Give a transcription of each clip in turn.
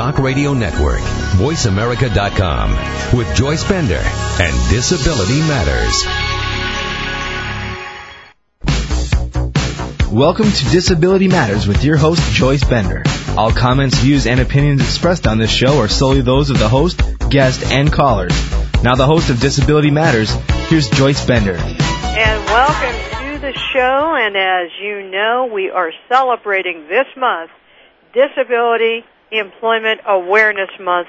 Talk Radio Network, voiceamerica.com, with Joyce Bender and Disability Matters. Welcome to Disability Matters with your host, Joyce Bender. All comments, views, and opinions expressed on this show are solely those of the host, guest, and callers. Now, the host of Disability Matters, here's Joyce Bender. And welcome to the show. And as you know, we are celebrating this month Disability Employment Awareness Month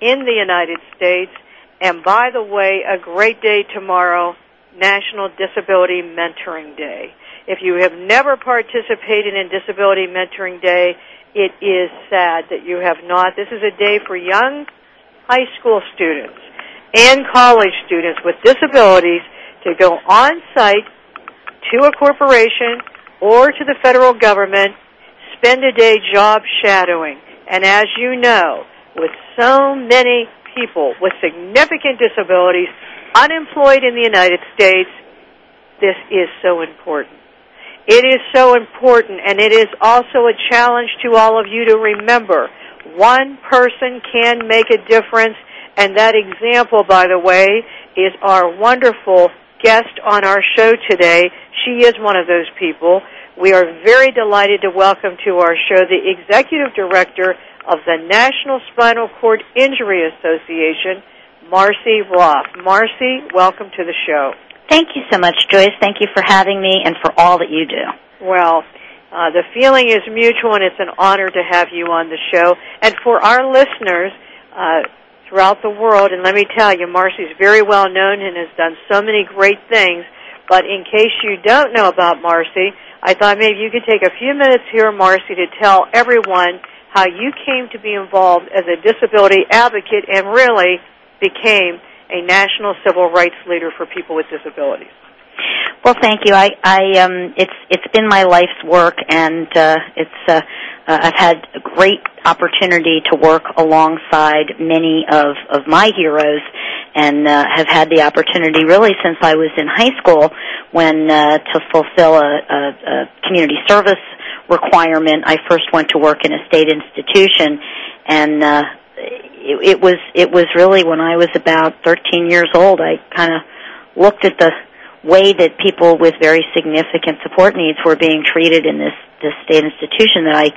in the United States. And by the way, a great day tomorrow, National Disability Mentoring Day. If you have never participated in Disability Mentoring Day, it is sad that you have not. This is a day for young high school students and college students with disabilities to go on site to a corporation or to the federal government, spend a day job shadowing. And as you know, with so many people with significant disabilities unemployed in the United States, this is so important. It is so important and it is also a challenge to all of you to remember one person can make a difference and that example, by the way, is our wonderful guest on our show today. She is one of those people. We are very delighted to welcome to our show the Executive Director of the National Spinal Cord Injury Association, Marcie Roth. Marcie, welcome to the show. Thank you so much, Joyce. Thank you for having me and for all that you do. Well, uh, the feeling is mutual, and it's an honor to have you on the show. And for our listeners uh, throughout the world, and let me tell you, Marcie's very well known and has done so many great things. But in case you don't know about Marcie, I thought maybe you could take a few minutes here, Marcie, to tell everyone how you came to be involved as a disability advocate and really became a national civil rights leader for people with disabilities. Well, thank you. I, I, um, it's it's been my life's work, and uh, it's uh, uh, I've had a great opportunity to work alongside many of of my heroes, and uh, have had the opportunity really since I was in high school when uh, to fulfill a, a, a community service requirement. I first went to work in a state institution, and uh, it, it was it was really when I was about 13 years old. I kind of looked at the way that people with very significant support needs were being treated in this this state institution that I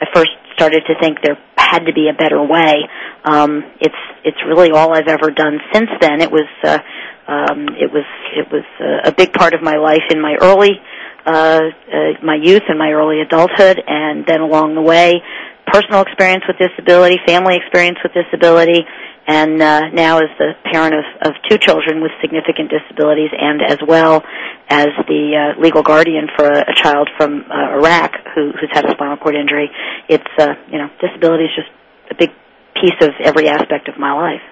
I first started to think there had to be a better way. Um, it's it's really all I've ever done since then. It was uh, um, it was it was uh, a big part of my life in my early uh, uh, my youth and my early adulthood, and then along the way, personal experience with disability, family experience with disability, and uh, now as the parent of, of two children with significant disabilities, and as well as the uh, legal guardian for a, a child from uh, Iraq who, who's had a spinal cord injury. It's uh, you know disability is just a big piece of every aspect of my life.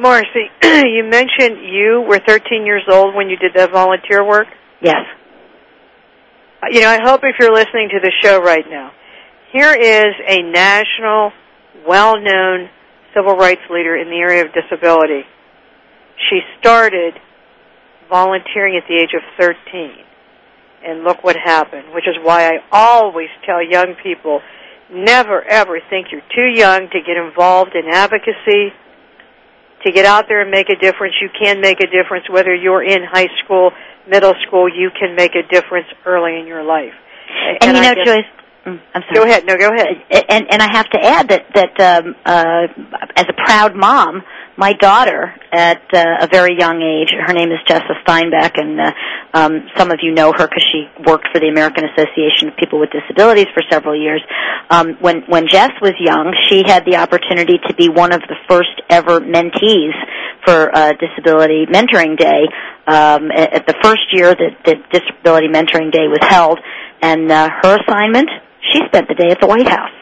Marcie, you mentioned you were 13 years old when you did that volunteer work. Yes. You know, I hope if you're listening to the show right now, here is a national, well-known civil rights leader in the area of disability. She started volunteering at the age of 13. And look what happened, which is why I always tell young people, never ever think you're too young to get involved in advocacy, to get out there and make a difference. You can make a difference whether you're in high school, middle school, you can make a difference early in your life. And, and you know, Joyce, Mm, I'm sorry. Go ahead. No, go ahead. And and I have to add that that um, uh, as a proud mom, my daughter at uh, a very young age, her name is Jessa Steinbeck, and uh, um, some of you know her because she worked for the American Association of People with Disabilities for several years. Um, when when Jess was young, she had the opportunity to be one of the first ever mentees for uh, Disability Mentoring Day um, at, at the first year that, that Disability Mentoring Day was held, and uh, her assignment she spent the day at the White House.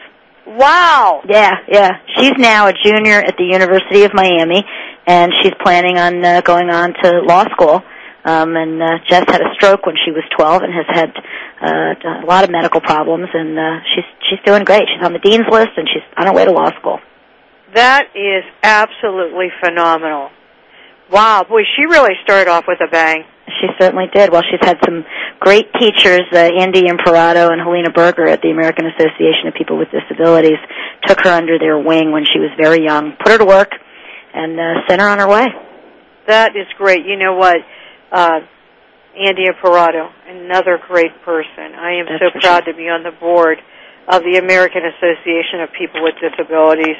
Wow. Yeah, yeah. She's now a junior at the University of Miami, and she's planning on uh, going on to law school. Um, and uh, Jess had a stroke when she was 12 and has had uh, a lot of medical problems, and uh, she's she's doing great. She's on the dean's list, and she's on her way to law school. That is absolutely phenomenal. Wow, boy, she really started off with a bang. She certainly did. Well, she's had some great teachers, uh, Andy Imparato and Helena Berger at the American Association of People with Disabilities, took her under their wing when she was very young, put her to work, and uh, sent her on her way. That is great. You know what? Uh, Andy Imparato, another great person. I am That's so proud to be on the board of the American Association of People with Disabilities.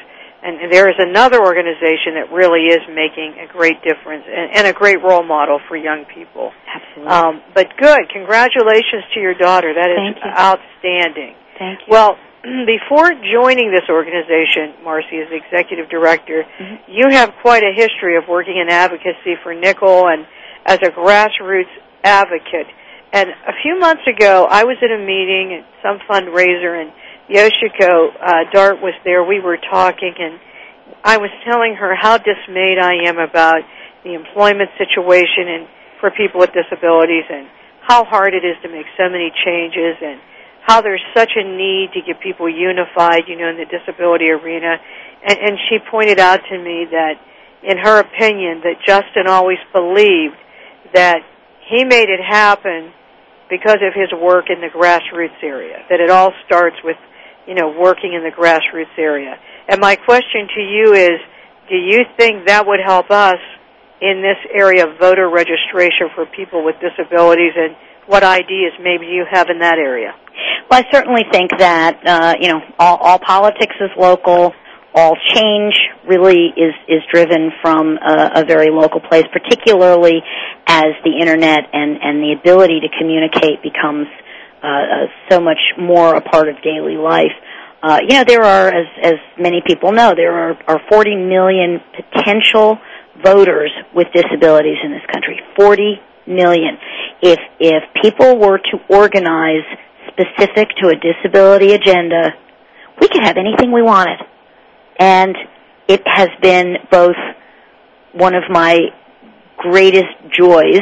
And, there is another organization that really is making a great difference and, and a great role model for young people. Absolutely. Um, but good. Congratulations to your daughter. That is Thank you. outstanding. Thank you. Well, before joining this organization, Marcie, as executive director, Mhm. you have quite a history of working in advocacy for Nickel and as a grassroots advocate. And a few months ago, I was at a meeting at some fundraiser, and Yoshiko uh, Dart was there. We were talking, and I was telling her how dismayed I am about the employment situation and for people with disabilities, and how hard it is to make so many changes, and how there's such a need to get people unified, you know, in the disability arena. And, and she pointed out to me that, in her opinion, that Justin always believed that he made it happen because of his work in the grassroots area. That it all starts with, you know, working in the grassroots area. And my question to you is, do you think that would help us in this area of voter registration for people with disabilities and what ideas maybe you have in that area? Well, I certainly think that uh, you know all, all politics is local. All change really is is driven from a, a very local place, particularly as the internet and and the ability to communicate becomes so much more a part of daily life. Uh, you know, there are, as as many people know, there are, are 40 million potential voters with disabilities in this country. 40 million. If if people were to organize specific to a disability agenda, we could have anything we wanted. And it has been both one of my greatest joys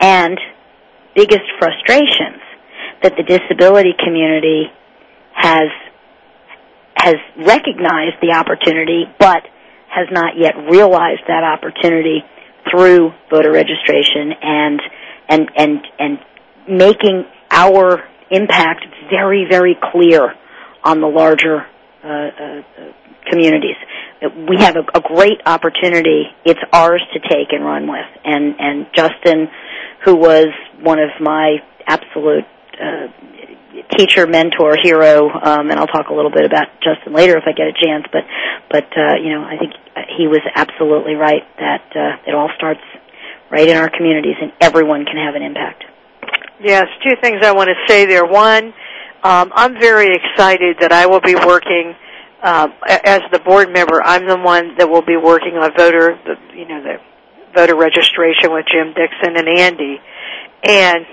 and biggest frustrations that the disability community has has recognized the opportunity but has not yet realized that opportunity through voter registration and and and and making our impact very very clear on the larger uh, uh, communities. We have a, a great opportunity. It's ours to take and run with. And and Justin, who was one of my absolute uh, teacher, mentor, hero, um, and I'll talk a little bit about Justin later if I get a chance. But but uh, you know, I think he was absolutely right that uh, it all starts right in our communities, and everyone can have an impact. Yes, two things I want to say there. One, um, I'm very excited that I will be working a- as the board member. I'm the one that will be working on voter, you know, the voter registration with Jim Dickson and Andy. And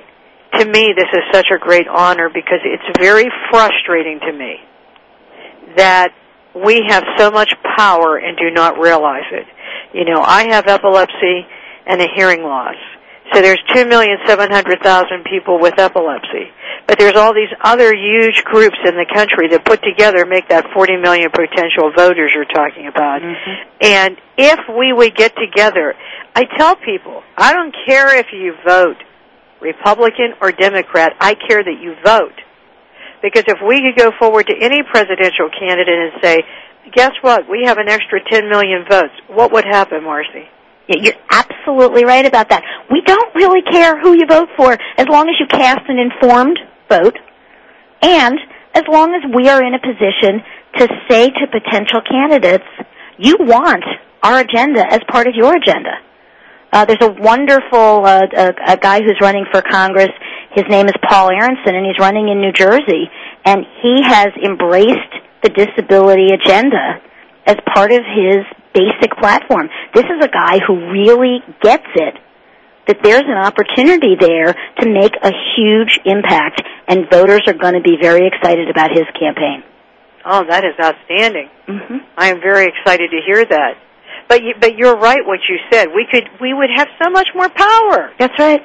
to me, this is such a great honor because it's very frustrating to me that we have so much power and do not realize it. You know, I have epilepsy and a hearing loss. So there's 2,700,000 people with epilepsy. But there's all these other huge groups in the country that put together make that 40 million potential voters you're talking about. Mm-hmm. And if we would get together, I tell people, I don't care if you vote Republican or Democrat, I care that you vote. Because if we could go forward to any presidential candidate and say, guess what, we have an extra 10 million votes, what would happen, Marcie? Yeah, You're absolutely right about that. We don't really care who you vote for as long as you cast an informed vote and as long as we are in a position to say to potential candidates, you want our agenda as part of your agenda. Uh, there's a wonderful uh, a, a guy who's running for Congress. His name is Paul Aronsohn, and he's running in New Jersey. And he has embraced the disability agenda as part of his basic platform. This is a guy who really gets it that there's an opportunity there to make a huge impact, and voters are going to be very excited about his campaign. Oh, that is outstanding. hmm I am very excited to hear that. But you, but you're right what you said. We could we would have so much more power. That's right.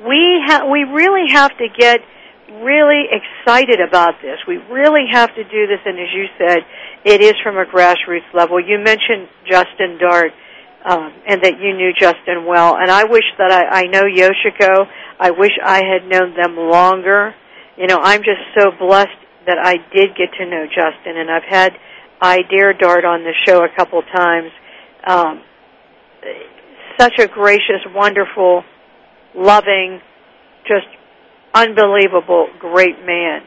We ha- we really have to get really excited about this. We really have to do this and as you said, it is from a grassroots level. You mentioned Justin Dart. um, and that you knew Justin well. And I wish that I, I know Yoshiko. I wish I had known them longer. You know, I'm just so blessed that I did get to know Justin, and I've had I Dare Dart on the show a couple times. Um, such a gracious, wonderful, loving, just unbelievable, great man.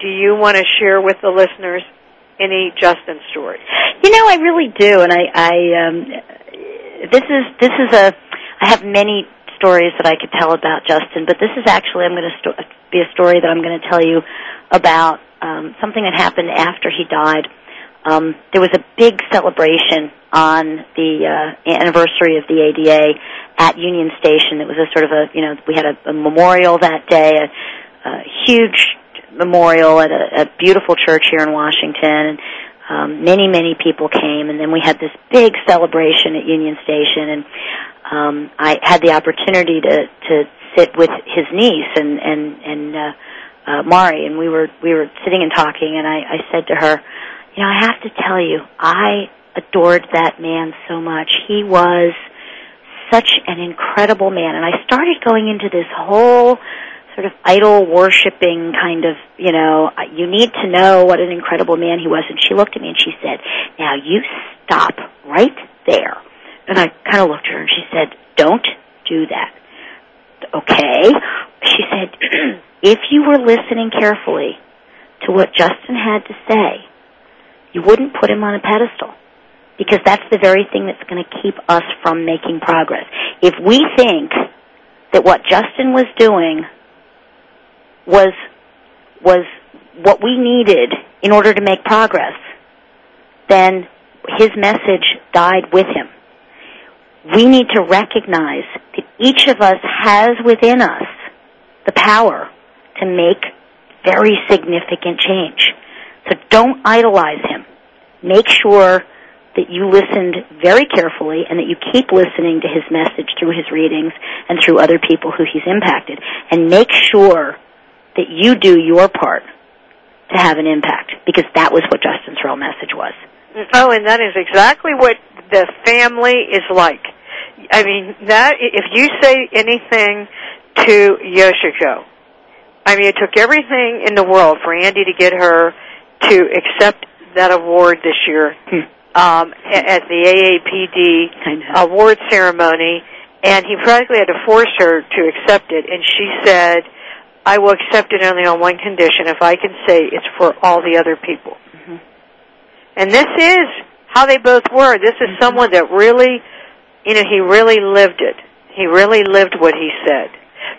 Do you want to share with the listeners any Justin story? You know, I really do, and I, I um, this is this is a. I have many stories that I could tell about Justin, but this is actually I'm going to sto- be a story that I'm going to tell you about um, something that happened after he died. Um, there was a big celebration on the uh, anniversary of the ADA at Union Station. It was a sort of a you know we had a, a memorial that day, a, a huge memorial at a, a beautiful church here in Washington. And, um, many many people came, and then we had this big celebration at Union Station, and um, I had the opportunity to to sit with his niece and and and uh, uh, Mari, and we were we were sitting and talking, and I, I said to her, you know, I have to tell you, I adored that man so much. He was such an incredible man, and I started going into this whole sort of idol worshiping kind of, you know, you need to know what an incredible man he was. And she looked at me and she said, now you stop right there. And I kind of looked at her and she said, don't do that. Okay. She said, if you were listening carefully to what Justin had to say, you wouldn't put him on a pedestal because that's the very thing that's going to keep us from making progress. If we think that what Justin was doing was was what we needed in order to make progress, then his message died with him. We need to recognize that each of us has within us the power to make very significant change. So don't idolize him. Make sure that you listened very carefully and that you keep listening to his message through his readings and through other people who he's impacted. And make sure that you do your part to have an impact because that was what Justin's real message was. Oh, and that is exactly what the family is like. I mean, that if you say anything to Yoshiko, I mean, it took everything in the world for Andy to get her to accept that award this year Hmm. um, at the AAPD award ceremony, and he practically had to force her to accept it. And she said, "I will accept it only on one condition: if I can say it's for all the other people." Mhm. And this is how they both were. This is someone that really, you know, he really lived it. He really lived what he said.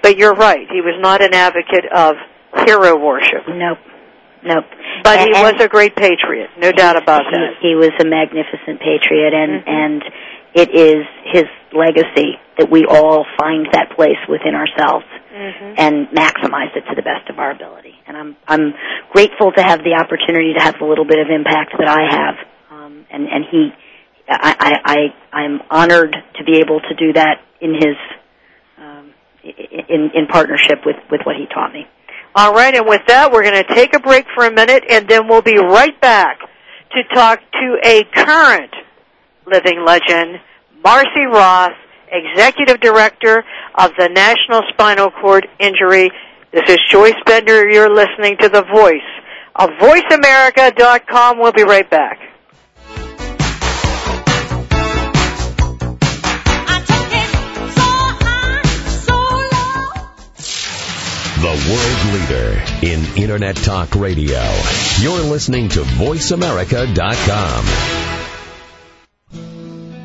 But you're right. He was not an advocate of hero worship. Nope. Nope. But he was a great patriot, no doubt about he, that. He was a magnificent patriot, and Mhm. and it is his legacy that we all find that place within ourselves hmm and maximize it to the best of our ability. And I'm I'm grateful to have the opportunity to have the little bit of impact that I have. Um, and and he, I, I I I'm honored to be able to do that in his um, in in partnership with with what he taught me. All right, and with that, we're going to take a break for a minute, and then we'll be right back to talk to a current living legend, Marcie Roth, Executive Director of the National Spinal Cord Injury. This is Joyce Bender. You're listening to The Voice of VoiceAmerica.com. We'll be right back. The world leader in Internet Talk Radio. You're listening to VoiceAmerica.com.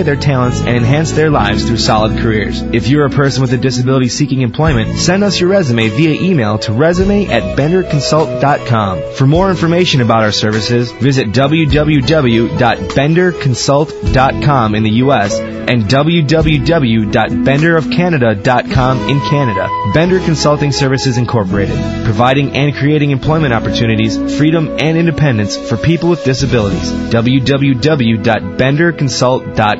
display their talents and enhance their lives through solid careers. If you're a person with a disability seeking employment, send us your resume via email to resume at benderconsult.com. For more information about our services, visit www.benderconsult.com in the U.S. and www.benderofcanada.com in Canada. Bender Consulting Services Incorporated, providing and creating employment opportunities, freedom, and independence for people with disabilities. www.benderconsult.com.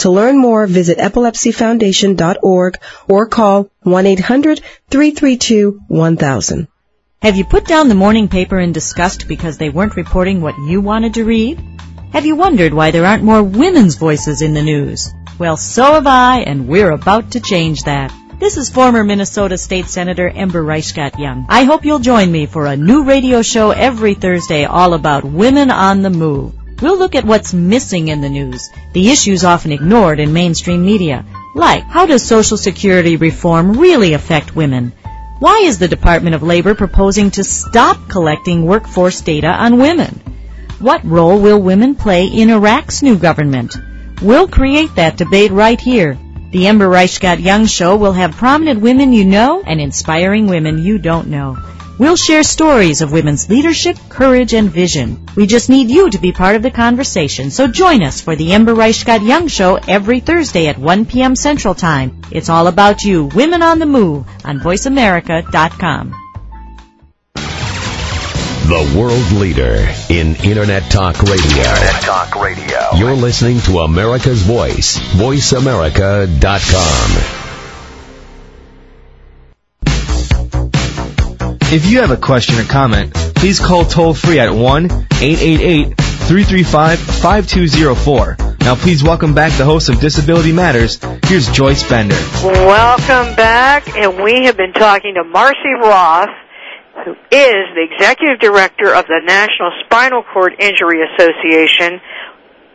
To learn more, visit epilepsyfoundation.org or call 1-800-332-1000. Have you put down the morning paper in disgust because they weren't reporting what you wanted to read? Have you wondered why there aren't more women's voices in the news? Well, so have I, and we're about to change that. This is former Minnesota State Senator Ember Reichgott Junge. I hope you'll join me for a new radio show every Thursday all about women on the move. We'll look at what's missing in the news, the issues often ignored in mainstream media, like how does Social Security reform really affect women? Why is the Department of Labor proposing to stop collecting workforce data on women? What role will women play in Iraq's new government? We'll create that debate right here. The Ember Reichgott Junge Show will have prominent women you know and inspiring women you don't know. We'll share stories of women's leadership, courage, and vision. We just need you to be part of the conversation, so join us for the Ember Reichgott Junge Show every Thursday at 1 p.m. Central Time. It's all about you, Women on the Move, on VoiceAmerica.com. The world leader in Internet Talk Radio. Internet Talk Radio. You're listening to America's Voice. VoiceAmerica.com. If you have a question or comment, please call toll free at 1-888-335-5204. Now please welcome back the host of Disability Matters. Here's Joyce Bender. Welcome back, and we have been talking to Marcie Roth, who is the executive director of the National Spinal Cord Injury Association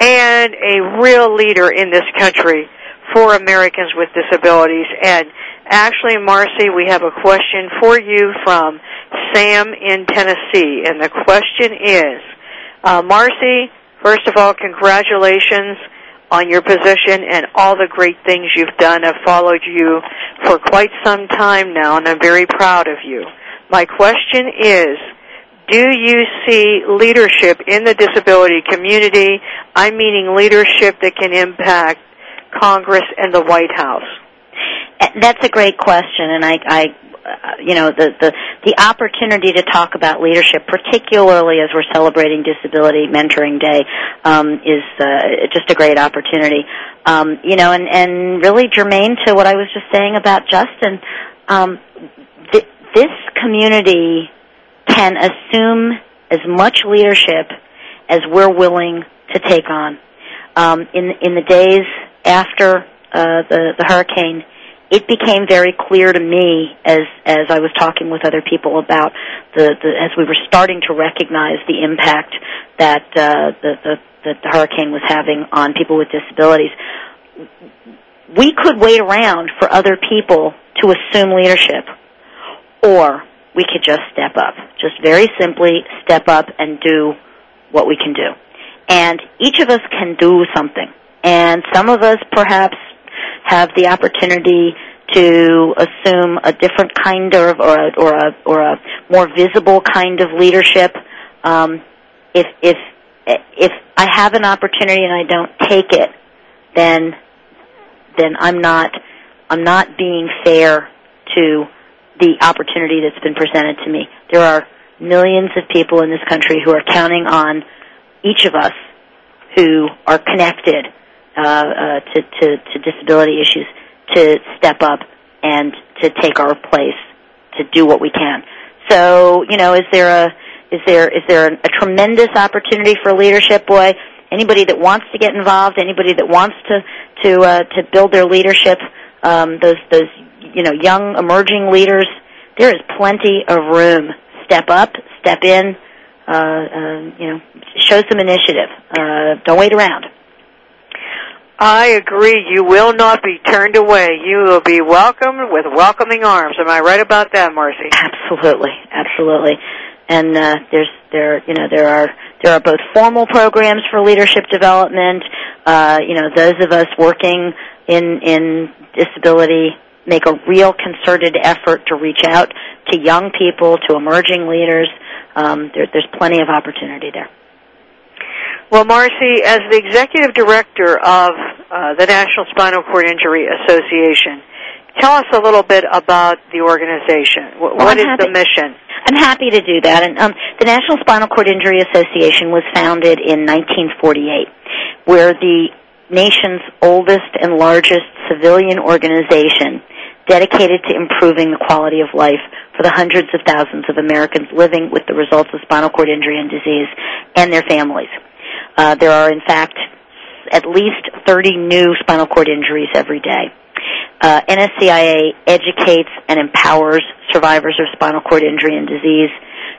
and a real leader in this country for Americans with disabilities. And actually, Marcie, we have a question for you from Sam in Tennessee, and the question is, uh, Marcie, first of all, congratulations on your position and all the great things you've done. I've followed you for quite some time now, and I'm very proud of you. My question is, do you see leadership in the disability community? I'm meaning leadership that can impact Congress and the White House. That's a great question, and I, I uh, you know, the, the the opportunity to talk about leadership, particularly as we're celebrating Disability Mentoring Day, um, is uh, just a great opportunity. Um, you know, and and really germane to what I was just saying about Justin. Um, th- this community can assume as much leadership as we're willing to take on. Um, in in the days after uh, the the hurricane, it became very clear to me as as I was talking with other people about the, the as we were starting to recognize the impact that uh, the, the that the hurricane was having on people with disabilities. We could wait around for other people to assume leadership, or we could just step up. Just very simply step up and do what we can do. And each of us can do something. And some of us perhaps have the opportunity to assume a different kind of or a, or a, or a more visible kind of leadership. Um, if if if I have an opportunity and I don't take it, then then I'm not I'm not being fair to the opportunity that's been presented to me. There are millions of people in this country who are counting on each of us who are connected to, to, to disability issues to step up and to take our place to do what we can. So, you know, is there a is there is there a, a tremendous opportunity for leadership? Boy, anybody that wants to get involved, anybody that wants to to uh, to build their leadership, um, those those you know young emerging leaders there is plenty of room. Step up, step in, uh, uh, you know, show some initiative. Uh, don't wait around. I agree. You will not be turned away. You will be welcomed with welcoming arms. Am I right about that, Marcie? Absolutely, absolutely. And uh, there's there you know there are there are both formal programs for leadership development. Uh, you know those of us working in in disability make a real concerted effort to reach out to young people, to emerging leaders. Um, there, there's plenty of opportunity there. Well, Marcie, as the executive director of uh, the National Spinal Cord Injury Association, tell us a little bit about the organization. What, Well, what happy. the mission? I'm happy to do that. And um, the National Spinal Cord Injury Association was founded in 1948. We're the nation's oldest and largest civilian organization dedicated to improving the quality of life for the hundreds of thousands of Americans living with the results of spinal cord injury and disease and their families. Uh, there are, in fact, at least 30 new spinal cord injuries every day. Uh, NSCIA educates and empowers survivors of spinal cord injury and disease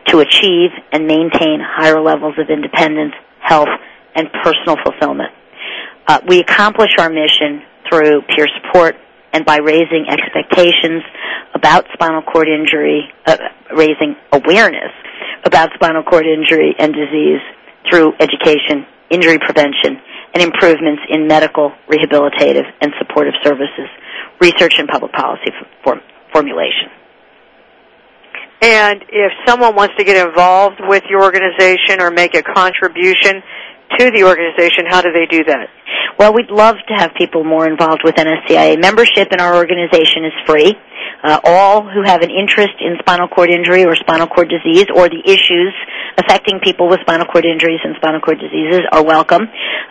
to achieve and maintain higher levels of independence, health, and personal fulfillment. Uh, we accomplish our mission through peer support and by raising expectations about spinal cord injury, uh, raising awareness about spinal cord injury and disease through education, injury prevention, and improvements in medical, rehabilitative, and supportive services, research and public policy form- formulation. And if someone wants to get involved with your organization or make a contribution to the organization, how do they do that? Well, we'd love to have people more involved with NSCIA. Membership in our organization is free. Uh, all who have an interest in spinal cord injury or spinal cord disease or the issues affecting people with spinal cord injuries and spinal cord diseases are welcome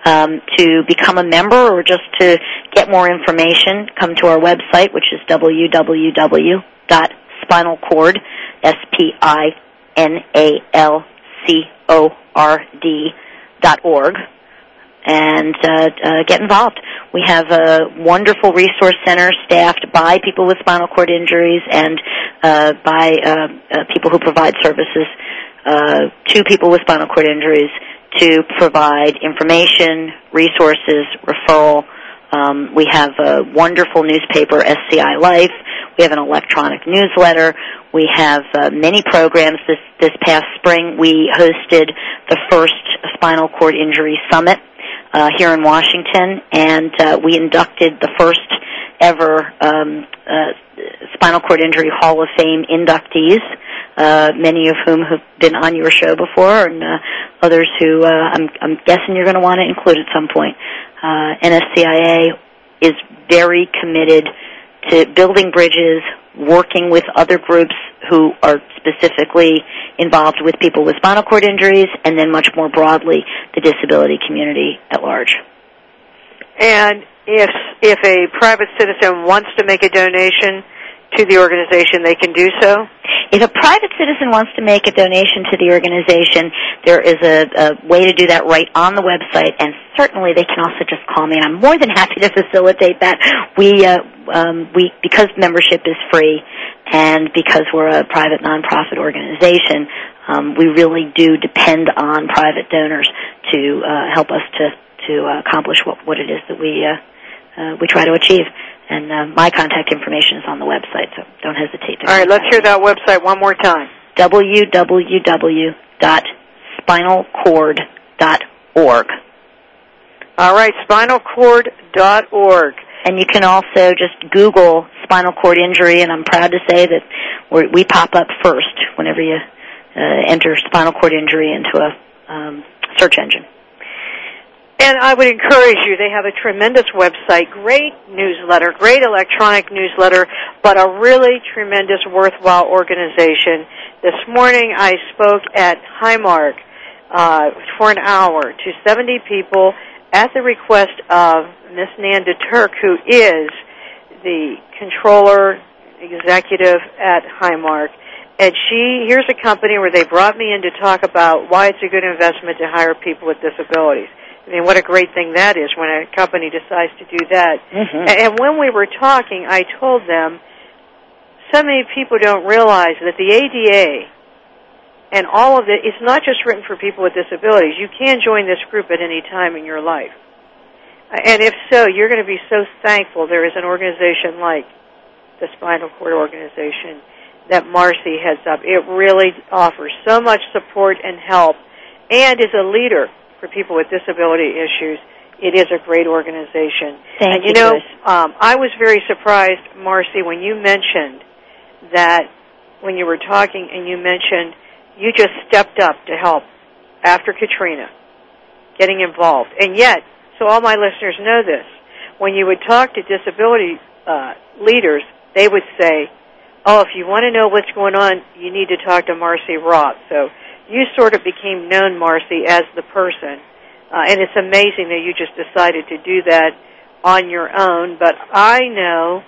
um, to become a member or just to get more information. Come to our website, which is www.spinalcord, S-P-I-N-A-L-C-O-R-D dot org and uh, uh, get involved. We have a wonderful resource center staffed by people with spinal cord injuries and uh, by uh, uh, people who provide services uh, to people with spinal cord injuries to provide information, resources, referral. Um, we have a wonderful newspaper, SCI Life. We have an electronic newsletter. We have uh, many programs. This this past spring, we hosted the first spinal cord injury summit uh, here in Washington, and uh, we inducted the first ever um, uh, Spinal Cord Injury Hall of Fame inductees, uh, many of whom have been on your show before, and uh, others who uh, I'm, I'm guessing you're going to want to include at some point. Uh, NSCIA is very committed to building bridges, working with other groups who are specifically involved with people with spinal cord injuries, and then much more broadly, the disability community at large. And if if a private citizen wants to make a donation to the organization, they can do so. If a private citizen wants to make a donation to the organization, there is a, a way to do that right on the website, and certainly they can also just call me, and I'm more than happy to facilitate that. We, uh, um, we because membership is free, and because we're a private nonprofit organization, um, we really do depend on private donors to uh, help us to to accomplish what, what it is that we uh, uh, we try to achieve. And uh, my contact information is on the website, so don't hesitate to. All right, let's hear that website one more time. www.spinalcord.org. All right, spinalcord.org. And you can also just Google spinal cord injury, and I'm proud to say that we pop up first whenever you uh, enter spinal cord injury into a um, search engine. And I would encourage you, they have a tremendous website, great newsletter, great electronic newsletter, but a really tremendous worthwhile organization. This morning I spoke at Highmark uh, for an hour to 70 people at the request of Miss Nanda Turk, who is the controller executive at Highmark. And she, here's a company where they brought me in to talk about why it's a good investment to hire people with disabilities. I mean, what a great thing that is when a company decides to do that. Mhm. And, and when we were talking, I told them so many people don't realize that the ADA and all of it, it's not just written for people with disabilities. You can join this group at any time in your life. And if so, you're going to be so thankful there is an organization like the Spinal Cord Organization that Marcie heads up. It really offers so much support and help and is a leader for people with disability issues. It is a great organization. Thank and you, you, know, um, I was very surprised, Marcie, when you mentioned that when you were talking and you mentioned you just stepped up to help after Katrina, getting involved. And yet, so all my listeners know this, when you would talk to disability uh, leaders, they would say, oh, if you want to know what's going on, you need to talk to Marcie Roth. So you sort of became known, Marcie, as the person. Uh, and it's amazing that you just decided to do that on your own. But I know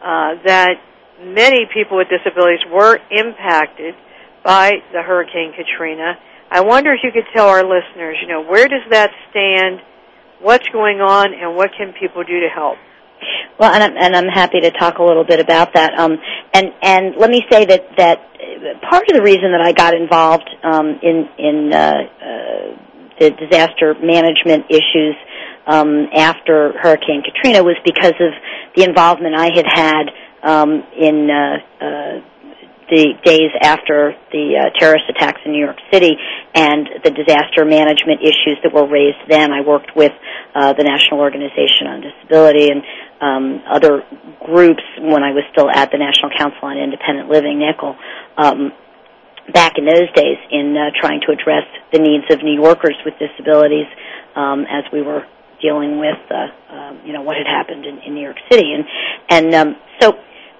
uh, that many people with disabilities were impacted by the Hurricane Katrina. I wonder if you could tell our listeners, you know, where does that stand? What's going on, and what can people do to help? Well, and I'm, and I'm happy to talk a little bit about that. Um, and and let me say that that part of the reason that I got involved um, in in uh, uh, the disaster management issues um, after Hurricane Katrina was because of the involvement I had had um, in uh, uh, the days after the uh, terrorist attacks in New York City and the disaster management issues that were raised then. I worked with uh, the National Organization on Disability and um, other groups when I was still at the National Council on Independent Living, NCIL, um, back in those days in uh, trying to address the needs of New Yorkers with disabilities um, as we were dealing with, uh, um, you know, what had happened in, in New York City. And, and um, so,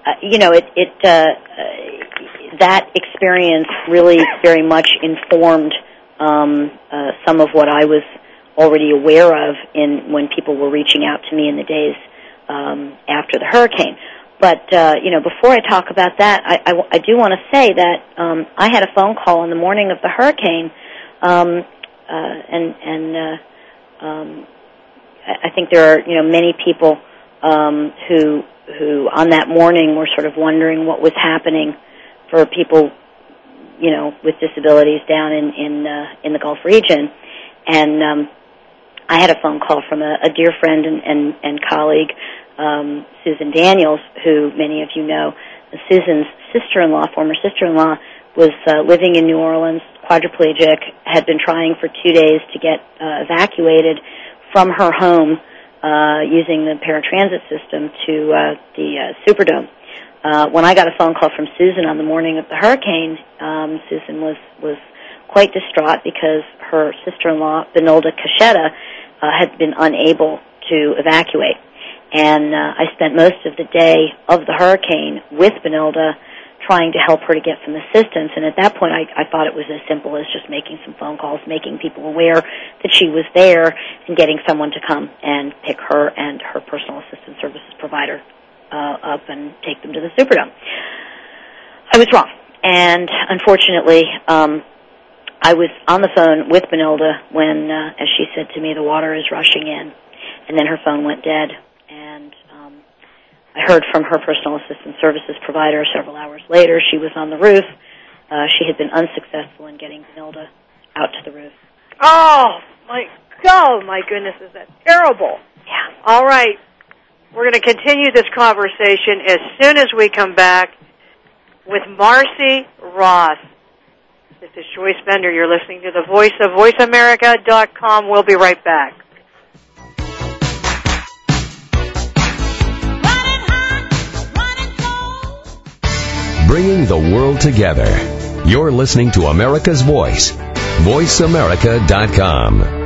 uh, you know, it, it uh, uh, that experience really very much informed um, uh, some of what I was already aware of in when people were reaching out to me in the days um, after the hurricane. But uh, you know, before I talk about that, I, I, I do want to say that um, I had a phone call on the morning of the hurricane, um, uh, and and uh, um, I I think there are you know many people um, who who on that morning were sort of wondering what was happening for people you know with disabilities down in in uh, in the Gulf region, and um, I had a phone call from a, a dear friend and and, and colleague, um, Susan Daniels, who many of you know. Susan's sister-in-law, former sister-in-law, was uh, living in New Orleans, quadriplegic, had been trying for two days to get uh, evacuated from her home uh, using the paratransit system to uh, the uh, Superdome. Uh, when I got a phone call from Susan on the morning of the hurricane, um, Susan was was quite distraught because her sister-in-law, Benilda Caixeta, uh, had been unable to evacuate. And uh, I spent most of the day of the hurricane with Benilda trying to help her to get some assistance. And at that point, I, I thought it was as simple as just making some phone calls, making people aware that she was there, and getting someone to come and pick her and her personal assistance services provider uh, up and take them to the Superdome. I was wrong. And unfortunately, um, I was on the phone with Benilda when, uh, as she said to me, the water is rushing in. And then her phone went dead. And um, I heard from her personal assistance services provider several hours later. She was on the roof. Uh, she had been unsuccessful in getting Benilda out to the roof. Oh my God! My goodness, is that terrible? Yeah. All right, we're going to continue this conversation as soon as we come back with Marcie Roth. This is Joyce Bender. You're listening to the Voice of VoiceAmerica.com. We'll be right back. Running hot, running cold. Bringing the world together. You're listening to America's Voice. VoiceAmerica.com.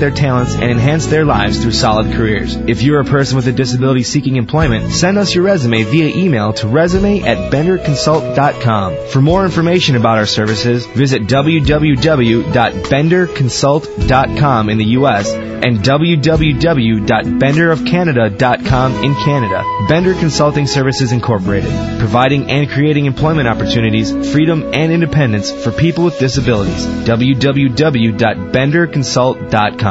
their talents and enhance their lives through solid careers. If you're a person with a disability seeking employment, send us your resume via email to resume at benderconsult.com. For more information about our services, visit www.benderconsult.com in the U.S. and www.benderofcanada.com in Canada. Bender Consulting Services Incorporated, providing and creating employment opportunities, freedom, and independence for people with disabilities. www.benderconsult.com.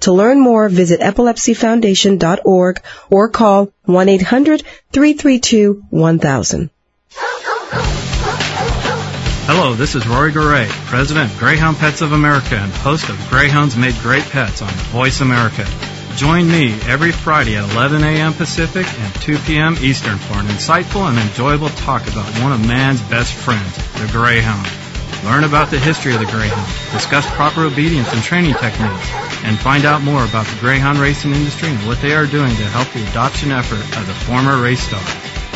To learn more, visit epilepsyfoundation.org or call 1-800-332-1000. Hello, this is Rory Garay, President of Greyhound Pets of America and host of Greyhounds Made Great Pets on Voice America. Join me every Friday at 11 a.m. Pacific and 2 p.m. Eastern for an insightful and enjoyable talk about one of man's best friends, the Greyhound. Learn about the history of the Greyhound, discuss proper obedience and training techniques, and find out more about the Greyhound racing industry and what they are doing to help the adoption effort of the former race dog.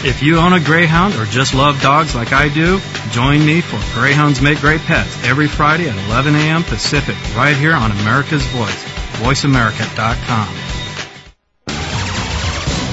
If you own a Greyhound or just love dogs like I do, join me for Greyhounds Make Great Pets every Friday at 11 a.m. Pacific right here on America's Voice, voiceamerica.com.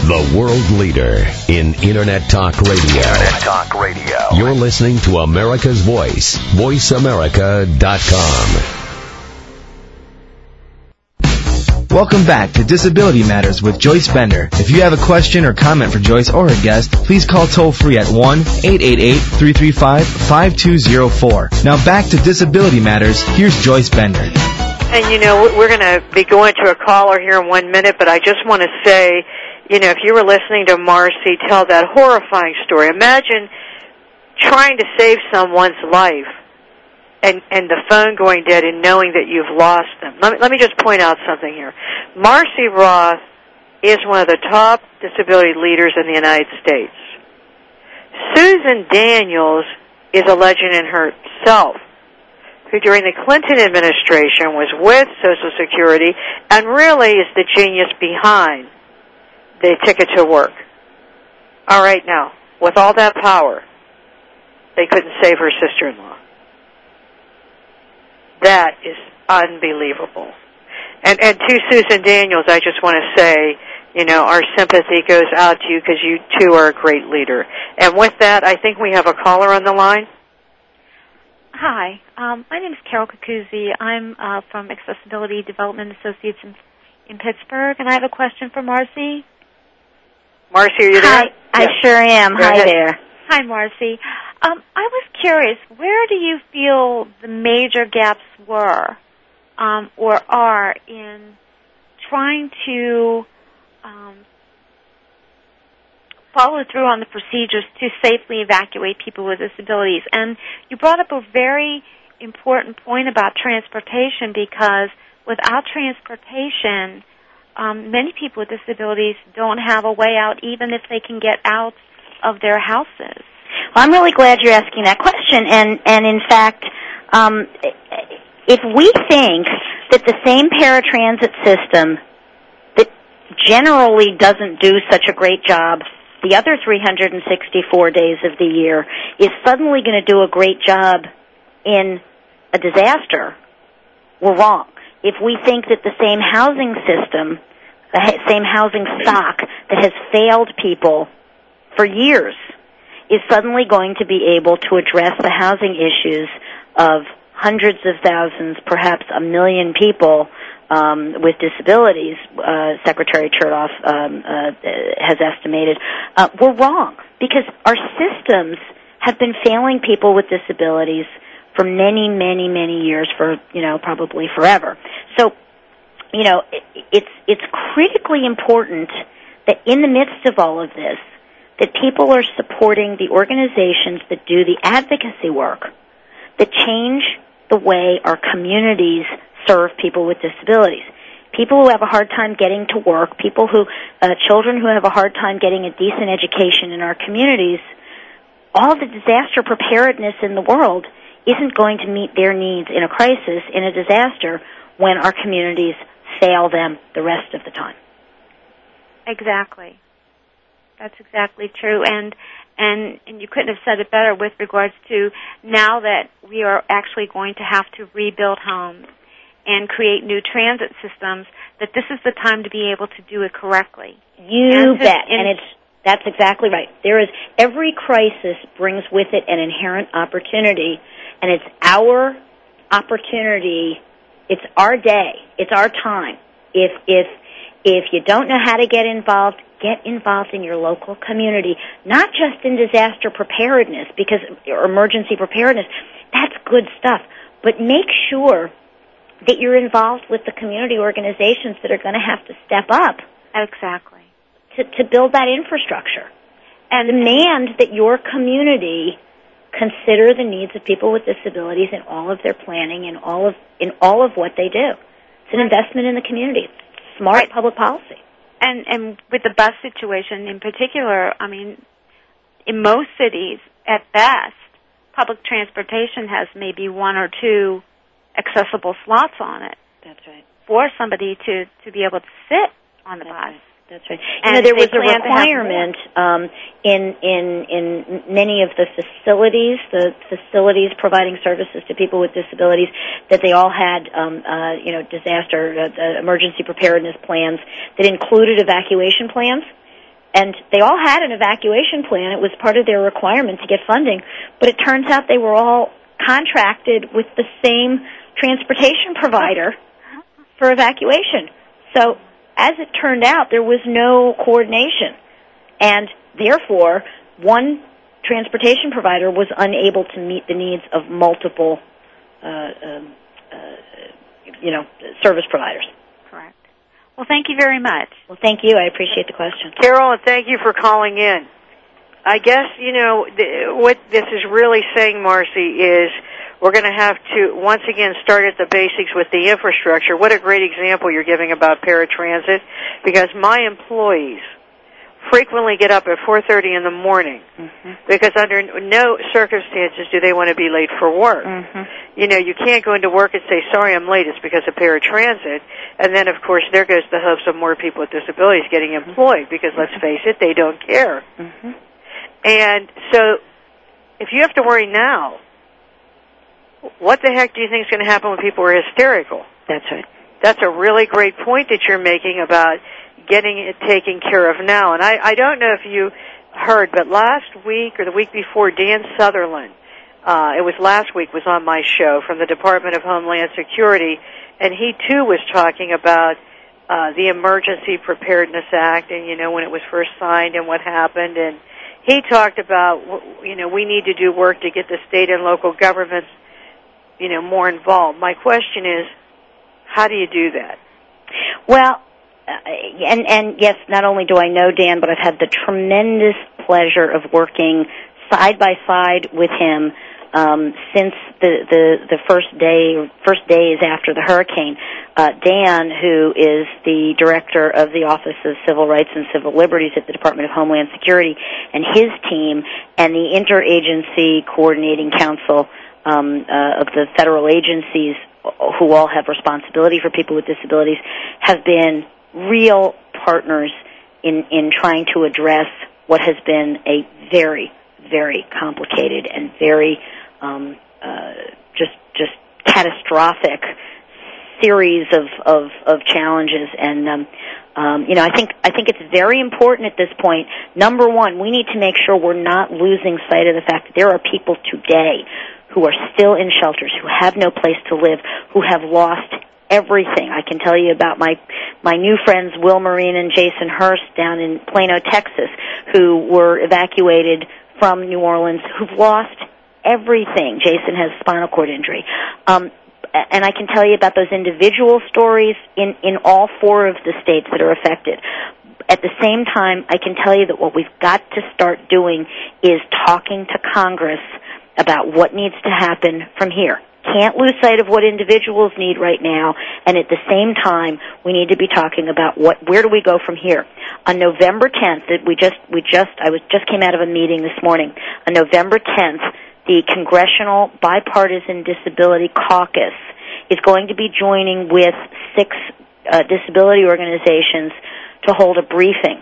The world leader in Internet Talk Radio. Internet Talk Radio. You're listening to America's Voice, voiceamerica.com. Welcome back to Disability Matters with Joyce Bender. If you have a question or comment for Joyce or her guest, please call toll free at 1-888-335-5204. Now back to Disability Matters. Here's Joyce Bender. And you know, we're going to be going to a caller here in one minute, but I just want to say, you know, if you were listening to Marcie tell that horrifying story, imagine trying to save someone's life and and the phone going dead and knowing that you've lost them. Let me, let me just point out something here. Marcie Roth is one of the top disability leaders in the United States. Susan Daniels is a legend in herself, who during the Clinton administration was with Social Security and really is the genius behind the ticket to work. All right, now, with all that power, they couldn't save her sister-in-law. That is unbelievable. And and to Susan Daniels, I just want to say, you know, our sympathy goes out to you because you too are a great leader. And with that, I think we have a caller on the line. Hi, um, my name is Carol Kikuzi. I'm uh, from Accessibility Development Associates in, in Pittsburgh, and I have a question for Marcie. Marcie, are you there? Hi, I sure am. Go Hi ahead. there. Hi, Marcie. Um, I was curious, where do you feel the major gaps were um, or are in trying to um, follow through on the procedures to safely evacuate people with disabilities? And you brought up a very important point about transportation because without transportation, um, many people with disabilities don't have a way out even if they can get out of their houses. Well, I'm really glad you're asking that question. And and in fact, um, if we think that the same paratransit system that generally doesn't do such a great job the other 364 days of the year is suddenly going to do a great job in a disaster, we're wrong. If we think that the same housing system, the same housing stock that has failed people for years is suddenly going to be able to address the housing issues of hundreds of thousands, perhaps a million people um, with disabilities, uh, Secretary Chertoff um, uh, has estimated, uh, we're wrong because our systems have been failing people with disabilities for many, many, many years, for you know probably forever. So, you know, it, it's it's critically important that in the midst of all of this, that people are supporting the organizations that do the advocacy work that change the way our communities serve people with disabilities. people who have a hard time getting to work, people who, uh, children who have a hard time getting a decent education in our communities, all the disaster preparedness in the world isn't going to meet their needs in a crisis, in a disaster, when our communities fail them the rest of the time. Exactly. That's exactly true. And and and you couldn't have said it better with regards to now that we are actually going to have to rebuild homes and create new transit systems that this is the time to be able to do it correctly. You And bet. and- And it's that's exactly right. There is every crisis brings with it an inherent opportunity, and it's our opportunity. It's our day. It's our time. If if if you don't know how to get involved, get involved in your local community, not just in disaster preparedness because or emergency preparedness. That's good stuff. But make sure that you're involved with the community organizations that are going to have to step up Exactly. to, to build that infrastructure and demand that your community consider the needs of people with disabilities in all of their planning and all of in all of what they do. It's an investment in the community. It's smart public policy. And and with the bus situation in particular, I mean, in most cities, at best, public transportation has maybe one or two accessible slots on it That's right. for somebody to to be able to sit on the bus. That's right. You And know, there was a plan to have requirement um, in in in many of the facilities, the facilities providing services to people with disabilities, that they all had um, uh, you know disaster uh, uh, emergency preparedness plans that included evacuation plans. And they all had an evacuation plan. It was part of their requirement to get funding. But it turns out they were all contracted with the same transportation provider for evacuation. So as it turned out, there was no coordination. And therefore, one transportation provider was unable to meet the needs of multiple, uh, um, uh, you know, service providers. Correct. Well, thank you very much. Well, thank you. I appreciate the question. Carol, and thank you for calling in. I guess, you know, th- what this is really saying, Marcie, is we're going to have to once again start at the basics with the infrastructure. What a great example you're giving about paratransit because my employees frequently get up at 4:30 in the morning mm-hmm. because under no circumstances do they want to be late for work. Mm-hmm. You know, you can't go into work and say, "Sorry, I'm late. It's because of paratransit." And then of course there goes the hopes of more people with disabilities getting mm-hmm. employed because let's face it, they don't care. And so if you have to worry now, what the heck do you think is going to happen when people are hysterical? That's right. That's a really great point that you're making about getting it taken care of now. And I, I don't know if you heard, but last week or the week before, Dan Sutherland, uh, it was last week, was on my show from the Department of Homeland Security, and he too was talking about uh, the Emergency Preparedness Act and you know when it was first signed and what happened, and he talked about w- you know we need to do work to get the state and local governments you know more involved. My question is, how do you do that? Well, uh, and and yes, not only do I know Dan, but I've had the tremendous pleasure of working side by side with him um, since the, the the first day first days after the hurricane. Uh, Dan, who is the director of the Office of Civil Rights and Civil Liberties at the Department of Homeland Security, and his team, and the Interagency Coordinating Council um, uh, of the federal agencies who all have responsibility for people with disabilities have been real partners in in trying to address what has been a very very complicated and very um, uh, just just catastrophic series of of, of challenges and um, um, you know I think I think it's very important at this point. Number one, we need to make sure we're not losing sight of the fact that there are people today who are still in shelters, who have no place to live, who have lost everything. I can tell you about my my new friends Will Marine and Jason Hurst down in Plano, Texas, who were evacuated from New Orleans, who've lost everything. Jason has spinal cord injury. Um, and I can tell you about those individual stories in, in all four of the states that are affected. At the same time, I can tell you that what we've got to start doing is talking to Congress about what needs to happen from here. can't lose sight of what individuals need right now, and at the same time, we need to be talking about what where do we go from here. On November 10th, that we just we just I was just came out of a meeting this morning. On November 10th, the Congressional Bipartisan Disability Caucus is going to be joining with six uh, disability organizations to hold a briefing.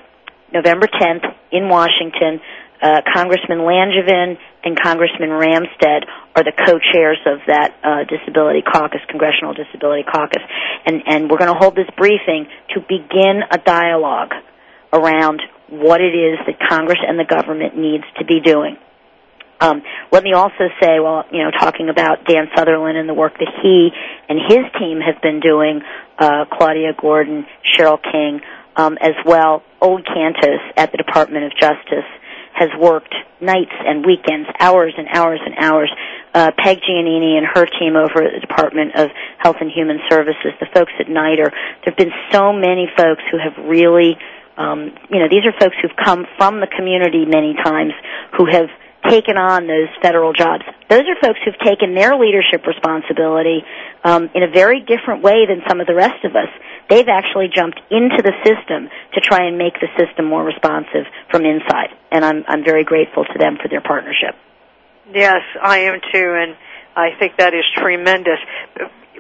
November 10th in Washington, uh, Congressman Langevin and Congressman Ramstad are the co-chairs of that uh, disability caucus, Congressional Disability Caucus, and and we're going to hold this briefing to begin a dialogue around what it is that Congress and the government needs to be doing. Um, let me also say, well, you know, talking about Dan Sutherland and the work that he and his team have been doing, uh, Claudia Gordon, Cheryl King, um, as well, Old Cantos at the Department of Justice has worked nights and weekends, hours and hours and hours. Uh, Peg Giannini and her team over at the Department of Health and Human Services, the folks at NIDRR, there have been so many folks who have really, um, you know, these are folks who've come from the community many times, who have taken on those federal jobs. Those are folks who've taken their leadership responsibility um, in a very different way than some of the rest of us. They've actually jumped into the system to try and make the system more responsive from inside, and I'm I'm very grateful to them for their partnership. Yes, I am too, and I think that is tremendous.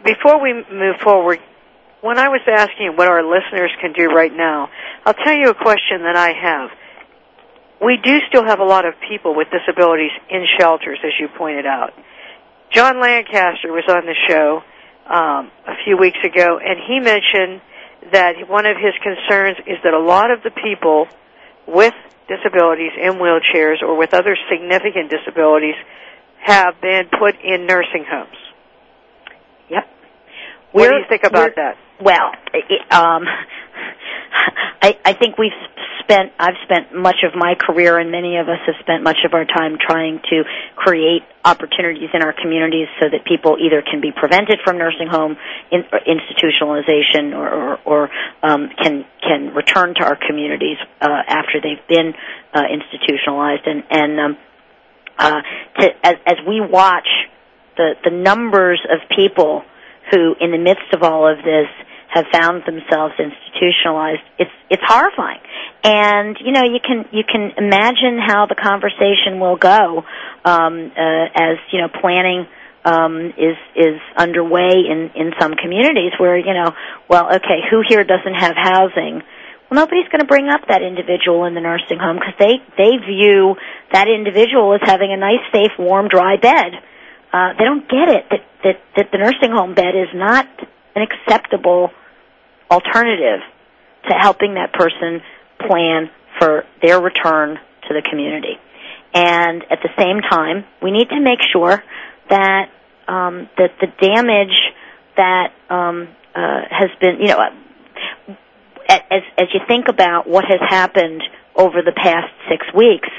Before we move forward, when I was asking what our listeners can do right now, I'll tell you a question that I have. We do still have a lot of people with disabilities in shelters, as you pointed out. John Lancaster was on the show um, a few weeks ago, and he mentioned that one of his concerns is that a lot of the people with disabilities in wheelchairs or with other significant disabilities have been put in nursing homes. What do you think about that? Well, um, I, I think we've spent, I've spent much of my career and many of us have spent much of our time trying to create opportunities in our communities so that people either can be prevented from nursing home institutionalization or, or, or um, can, can return to our communities uh, after they've been uh, institutionalized. And, and um, uh, to, as, as we watch the, the numbers of people who, in the midst of all of this, have found themselves institutionalized, it's it's horrifying. And you know, you can you can imagine how the conversation will go um, uh, as you know planning um, is is underway in in some communities where you know, well, okay, who here doesn't have housing? Well, nobody's going to bring up that individual in the nursing home because they they view that individual as having a nice, safe, warm, dry bed. Uh, they don't get it that, that that the nursing home bed is not an acceptable alternative to helping that person plan for their return to the community. And at the same time, we need to make sure that um, that the damage that um, uh, has been, you know, uh, as as you think about what has happened over the past six weeks,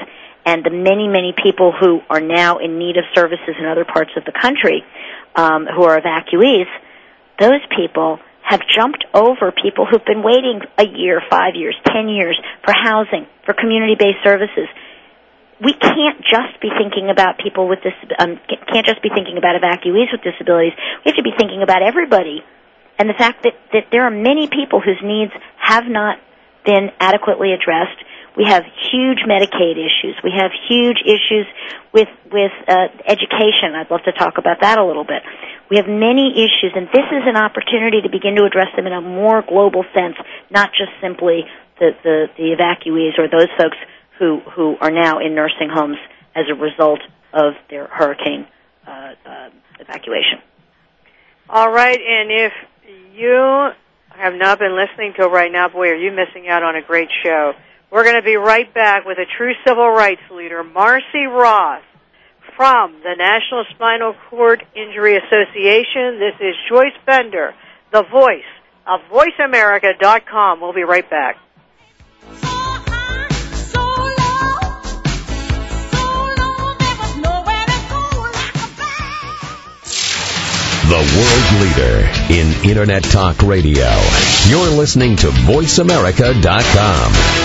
and the many many people who are now in need of services in other parts of the country, um, who are evacuees, those people have jumped over people who've been waiting a year, five years, ten years for housing, for community-based services. We can't just be thinking about people with this, um, can't just be thinking about evacuees with disabilities. We have to be thinking about everybody, and the fact that that there are many people whose needs have not been adequately addressed. We have huge Medicaid issues. We have huge issues with with uh, education. I'd love to talk about that a little bit. We have many issues, and this is an opportunity to begin to address them in a more global sense, not just simply the the, the evacuees or those folks who who are now in nursing homes as a result of their hurricane uh, uh, evacuation. All right, and if you have not been listening till right now, boy, are you missing out on a great show. We're going to be right back with a true civil rights leader, Marcie Roth, from the National Spinal Cord Injury Association. This is Joyce Bender, the voice of VoiceAmerica.com. We'll be right back. The world leader in Internet Talk Radio. You're listening to VoiceAmerica.com.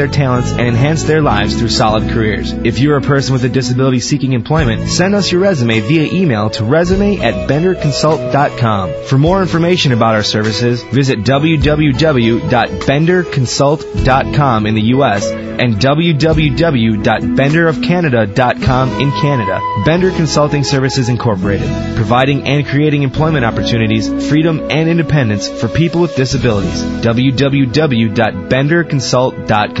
talents and enhance their lives through solid careers. If you're a person with a disability seeking employment, send us your resume via email to resume at benderconsult.com. For more information about our services, visit www.benderconsult.com in the U.S. and www.benderofcanada.com in Canada. Bender Consulting Services Incorporated, providing and creating employment opportunities, freedom, and independence for people with disabilities. www.benderconsult.com.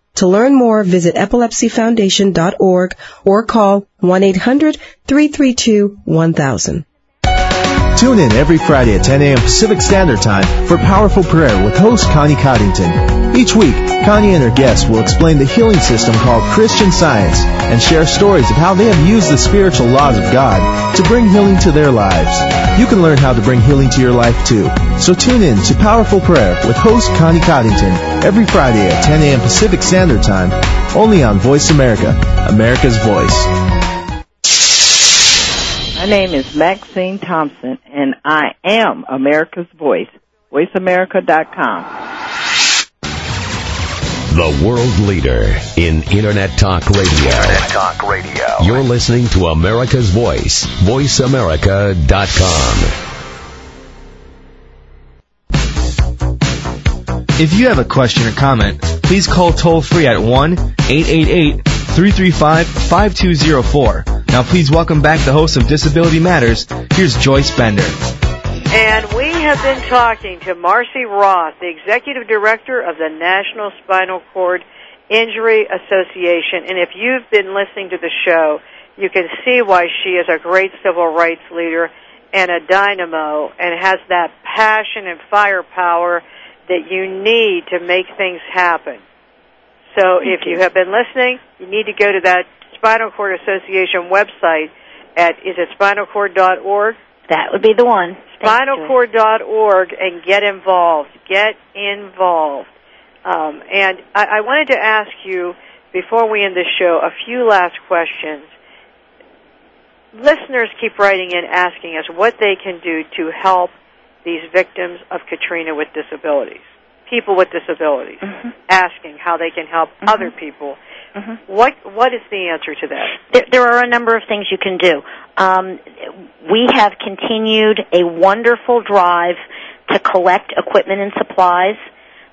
To learn more, visit epilepsyfoundation.org or call 1-800-332-1000. Tune in every Friday at 10 a.m. Pacific Standard Time for Powerful Prayer with host Connie Coddington. Each week, Connie and her guests will explain the healing system called Christian Science and share stories of how they have used the spiritual laws of God to bring healing to their lives. You can learn how to bring healing to your life too. So tune in to Powerful Prayer with host Connie Coddington every Friday at 10 a.m. Pacific Standard Time, only on Voice America, America's Voice. My name is Maxine Thompson, and I am America's Voice. VoiceAmerica.com. The world leader in Internet Talk Radio. Internet Talk Radio. You're listening to America's Voice. VoiceAmerica.com. If you have a question or comment, please call toll free at 1 888 335 5204. Now, please welcome back the host of Disability Matters. Here's Joyce Bender. And we have been talking to Marcie Roth, the Executive Director of the National Spinal Cord Injury Association. And if you've been listening to the show, you can see why she is a great civil rights leader and a dynamo and has that passion and firepower that you need to make things happen. So if you have been listening, you need to go to that Spinal Cord Association website at is it spinalcord.org? That would be the one. Spinalcord.org and get involved. Get involved. Um, and I, I wanted to ask you before we end the show a few last questions. Listeners keep writing in asking us what they can do to help these victims of Katrina with disabilities, people with disabilities, Mm-hmm. asking how they can help other people. What what is the answer to that? There, there are a number of things you can do. Um, we have continued a wonderful drive to collect equipment and supplies,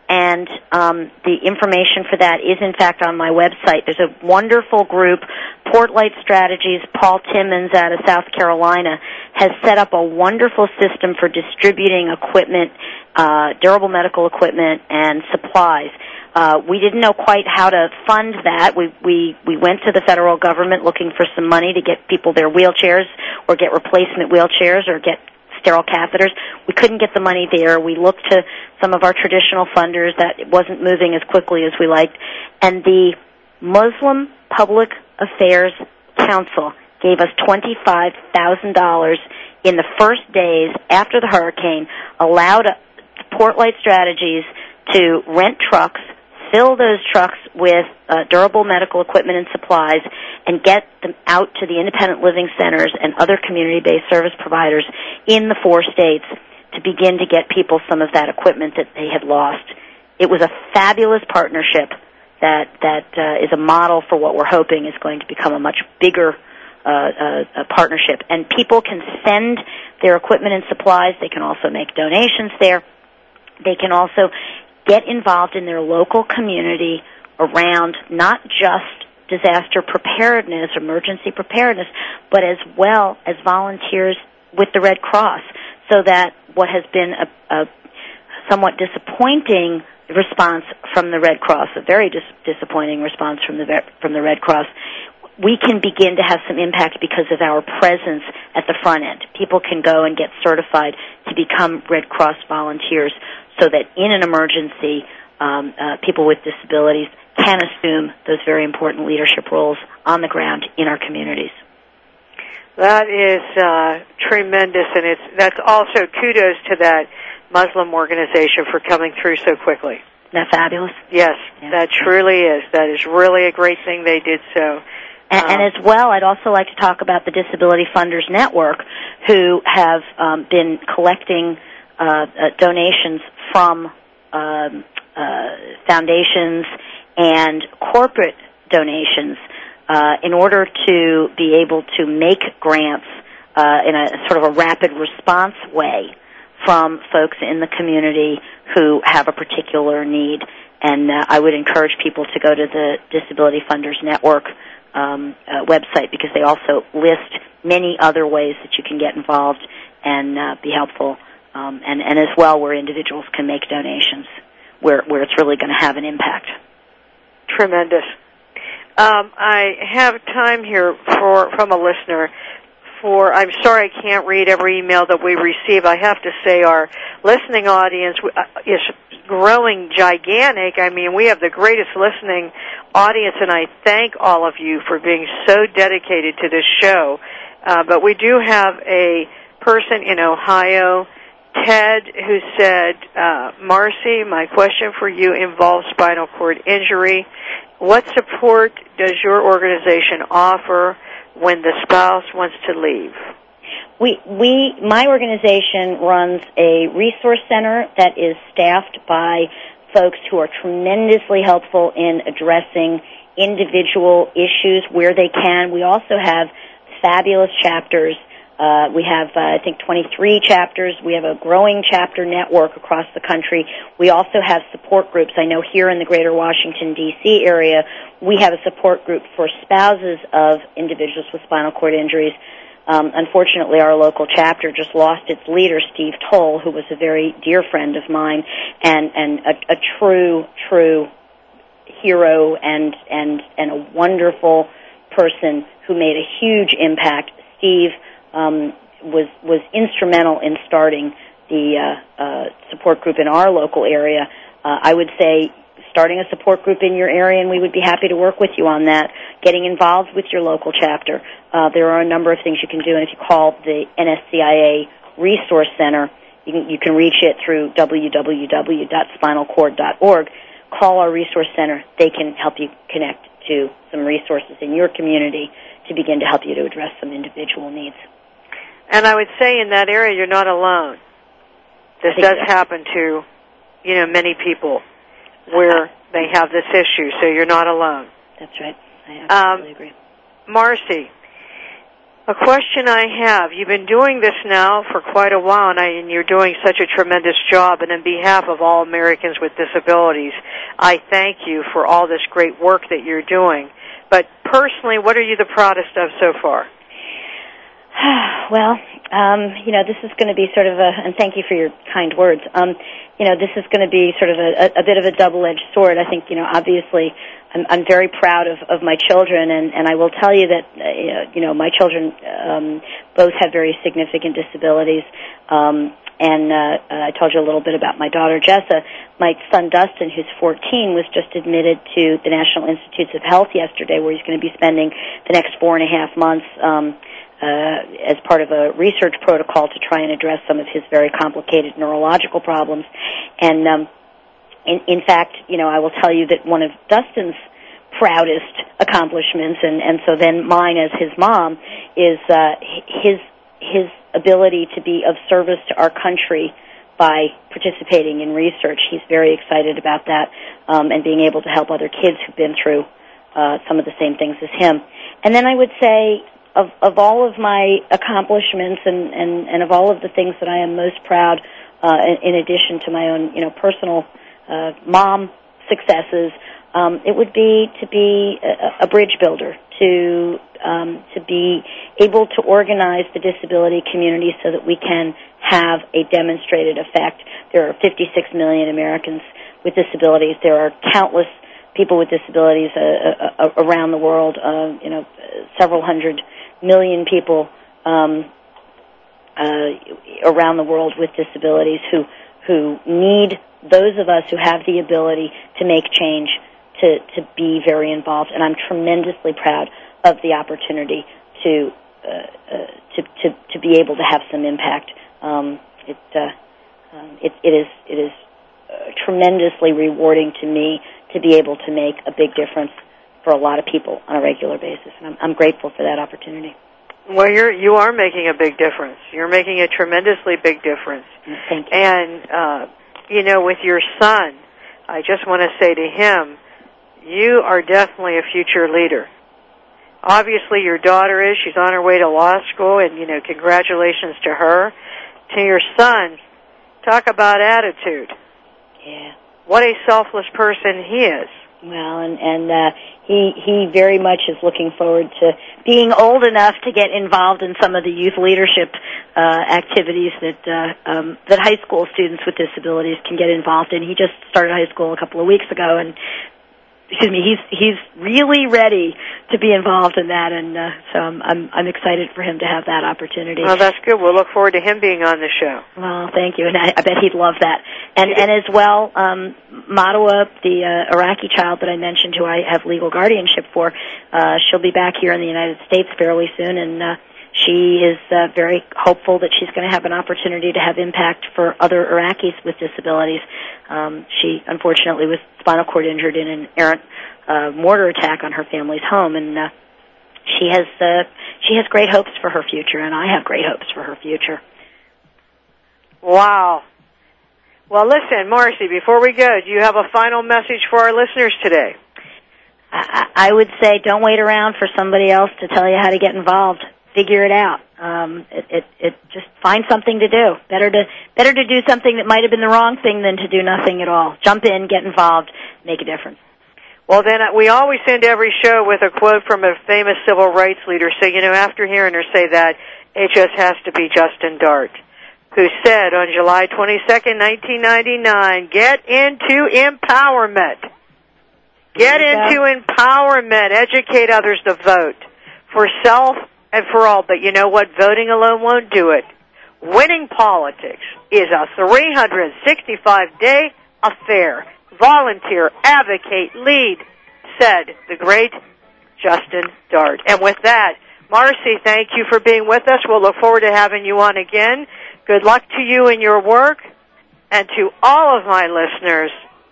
and um, the information for that is in fact on my website. There's a wonderful group, Portlight Strategies. Paul Timmons out of South Carolina has set up a wonderful system for distributing equipment, uh, durable medical equipment, and supplies. Uh, we didn't know quite how to fund that. We we we went to the federal government looking for some money to get people their wheelchairs or get replacement wheelchairs or get sterile catheters. We couldn't get the money there. We looked to some of our traditional funders that wasn't moving as quickly as we liked, and the Muslim Public Affairs Council gave us twenty five thousand dollars in the first days after the hurricane, allowed uh, Portlight Strategies to rent trucks fill those trucks with uh, durable medical equipment and supplies and get them out to the independent living centers and other community-based service providers in the four states to begin to get people some of that equipment that they had lost. It was a fabulous partnership that that uh, is a model for what we're hoping is going to become a much bigger uh, uh, partnership. And people can send their equipment and supplies. They can also make donations there. They can also get involved in their local community around not just disaster preparedness, emergency preparedness, but as well as volunteers with the Red Cross, so that what has been a, a somewhat disappointing response from the Red Cross, a very dis- disappointing response from the from the Red Cross, we can begin to have some impact because of our presence at the front end. People can go and get certified to become Red Cross volunteers so that in an emergency, um, uh, people with disabilities can assume those very important leadership roles on the ground in our communities. That is uh, tremendous, and it's that's also kudos to that Muslim organization for coming through so quickly. Isn't that fabulous? Yes, that truly is. That is really a great thing they did so. And, and as well, I'd also like to talk about the Disability Funders Network, who have um, been collecting uh, uh, donations from um, uh, foundations and corporate donations uh, in order to be able to make grants uh, in a sort of a rapid response way from folks in the community who have a particular need. And uh, I would encourage people to go to the Disability Funders Network um, uh, website because they also list many other ways that you can get involved and uh, be helpful, um, and, and as well where individuals can make donations where where it's really going to have an impact. Tremendous. Um, I have time here for from a listener. For I'm sorry I can't read every email that we receive. I have to say our listening audience uh, is growing gigantic. I mean, we have the greatest listening audience, and I thank all of you for being so dedicated to this show. Uh, but we do have a person in Ohio, Ted, who said, uh, Marcie, my question for you involves spinal cord injury. What support does your organization offer when the spouse wants to leave? We, we, my organization runs a resource center that is staffed by folks who are tremendously helpful in addressing individual issues where they can. We also have fabulous chapters. Uh, we have, uh, I think, 23 chapters. We have a growing chapter network across the country. We also have support groups. I know here in the greater Washington, D.C. area, we have a support group for spouses of individuals with spinal cord injuries. Um, unfortunately, our local chapter just lost its leader, Steve Toll, who was a very dear friend of mine and and a, a true, true hero and and and a wonderful person who made a huge impact. Steve um, was was instrumental in starting the uh, uh, support group in our local area. Uh, I would say starting a support group in your area, and we would be happy to work with you on that. Getting involved with your local chapter. Uh, there are a number of things you can do, and if you call the NSCIA Resource Center, you can, you can reach it through www.spinalcord.org. Call our resource center. They can help you connect to some resources in your community to begin to help you to address some individual needs. And I would say in that area, you're not alone. This does happen to, you know, many people where they have this issue, so you're not alone. That's right. I absolutely Um, agree. Marcie, a question I have. You've been doing this now for quite a while, and, I, and you're doing such a tremendous job. And on behalf of all Americans with disabilities, I thank you for all this great work that you're doing. But personally, what are you the proudest of so far? well, um, you know, this is going to be sort of a, and thank you for your kind words. Um, you know, this is going to be sort of a, a, bit of a double-edged sword. I think, you know, obviously, I'm, I'm very proud of, of my children, and, and I will tell you that, uh, you know, my children um, both have very significant disabilities. Um, and uh, uh, I told you a little bit about my daughter Jessa. My son Dustin, who's 14, was just admitted to the National Institutes of Health yesterday, where he's going to be spending the next four and a half months um, as part of a research protocol to try and address some of his very complicated neurological problems. And um, in, in fact, you know, I will tell you that one of Dustin's proudest accomplishments, and, and so then mine as his mom, is uh, his his ability to be of service to our country by participating in research. He's very excited about that um, and being able to help other kids who've been through uh, some of the same things as him. And then I would say of, of all of my accomplishments and, and, and of all of the things that I am most proud, uh, in, in addition to my own, you know, personal uh, mom successes, um, it would be to be a, a bridge builder, to um, to be able to organize the disability community so that we can have a demonstrated effect. There are 56 million Americans with disabilities. There are countless people with disabilities uh, uh, uh, around the world. Uh, you know, several hundred million people um, uh, around the world with disabilities who who need those of us who have the ability to make change to to be very involved. And I'm tremendously proud of the opportunity to uh, uh, to, to to be able to have some impact. Um, it, uh, um, it it is it is uh, tremendously rewarding to me to be able to make a big difference for a lot of people on a regular basis, and I'm, I'm grateful for that opportunity. Well, you're you are making a big difference. You're making a tremendously big difference. Thank you. And uh, you know, with your son, I just want to say to him, you are definitely a future leader. Obviously, your daughter is. She's on her way to law school, and you know, congratulations to her. To your son, talk about attitude. Yeah. What a selfless person he is. Well, and and uh, he he very much is looking forward to being old enough to get involved in some of the youth leadership uh, activities that uh, um, that high school students with disabilities can get involved in. He just started high school a couple of weeks ago, and excuse me, he's he's really ready to be involved in that, and uh, so I'm, I'm I'm excited for him to have that opportunity. Well, that's good. We'll look forward to him being on the show. Well, thank you, and I, I bet he'd love that. And and as well, um, Matawa, the uh, Iraqi child that I mentioned, who I have legal guardianship for, uh, she'll be back here in the United States fairly soon, and. Uh, she is uh, very hopeful that she's going to have an opportunity to have impact for other Iraqis with disabilities. Um, she unfortunately was spinal cord injured in an errant uh, mortar attack on her family's home, and uh, she has uh, she has great hopes for her future, and I have great hopes for her future. Wow. Well, listen, Marcie, before we go, do you have a final message for our listeners today? I, I would say don't wait around for somebody else to tell you how to get involved. Figure it out. Um, it, it, it just find something to do. Better to better to do something that might have been the wrong thing than to do nothing at all. Jump in, get involved, make a difference. Well, then uh, we always end every show with a quote from a famous civil rights leader. So, you know, after hearing her say that, it just has to be Justin Dart, who said on July 22nd, 1999, get into empowerment. Get into empowerment. Educate others to vote for self and for all. But you know what? Voting alone won't do it. Winning politics is a 365 day affair. Volunteer, advocate, lead, said the great Justin Dart. And with that, Marcie, thank you for being with us. We'll look forward to having you on again. Good luck to you in your work. And to all of my listeners,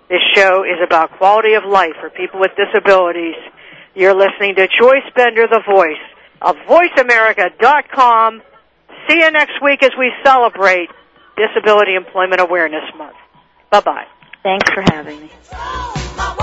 this show is about quality of life for people with disabilities. You're listening to Joyce Bender, the voice of VoiceAmerica.com. See you next week as we celebrate Disability Employment Awareness Month. Bye bye. Thanks for having me.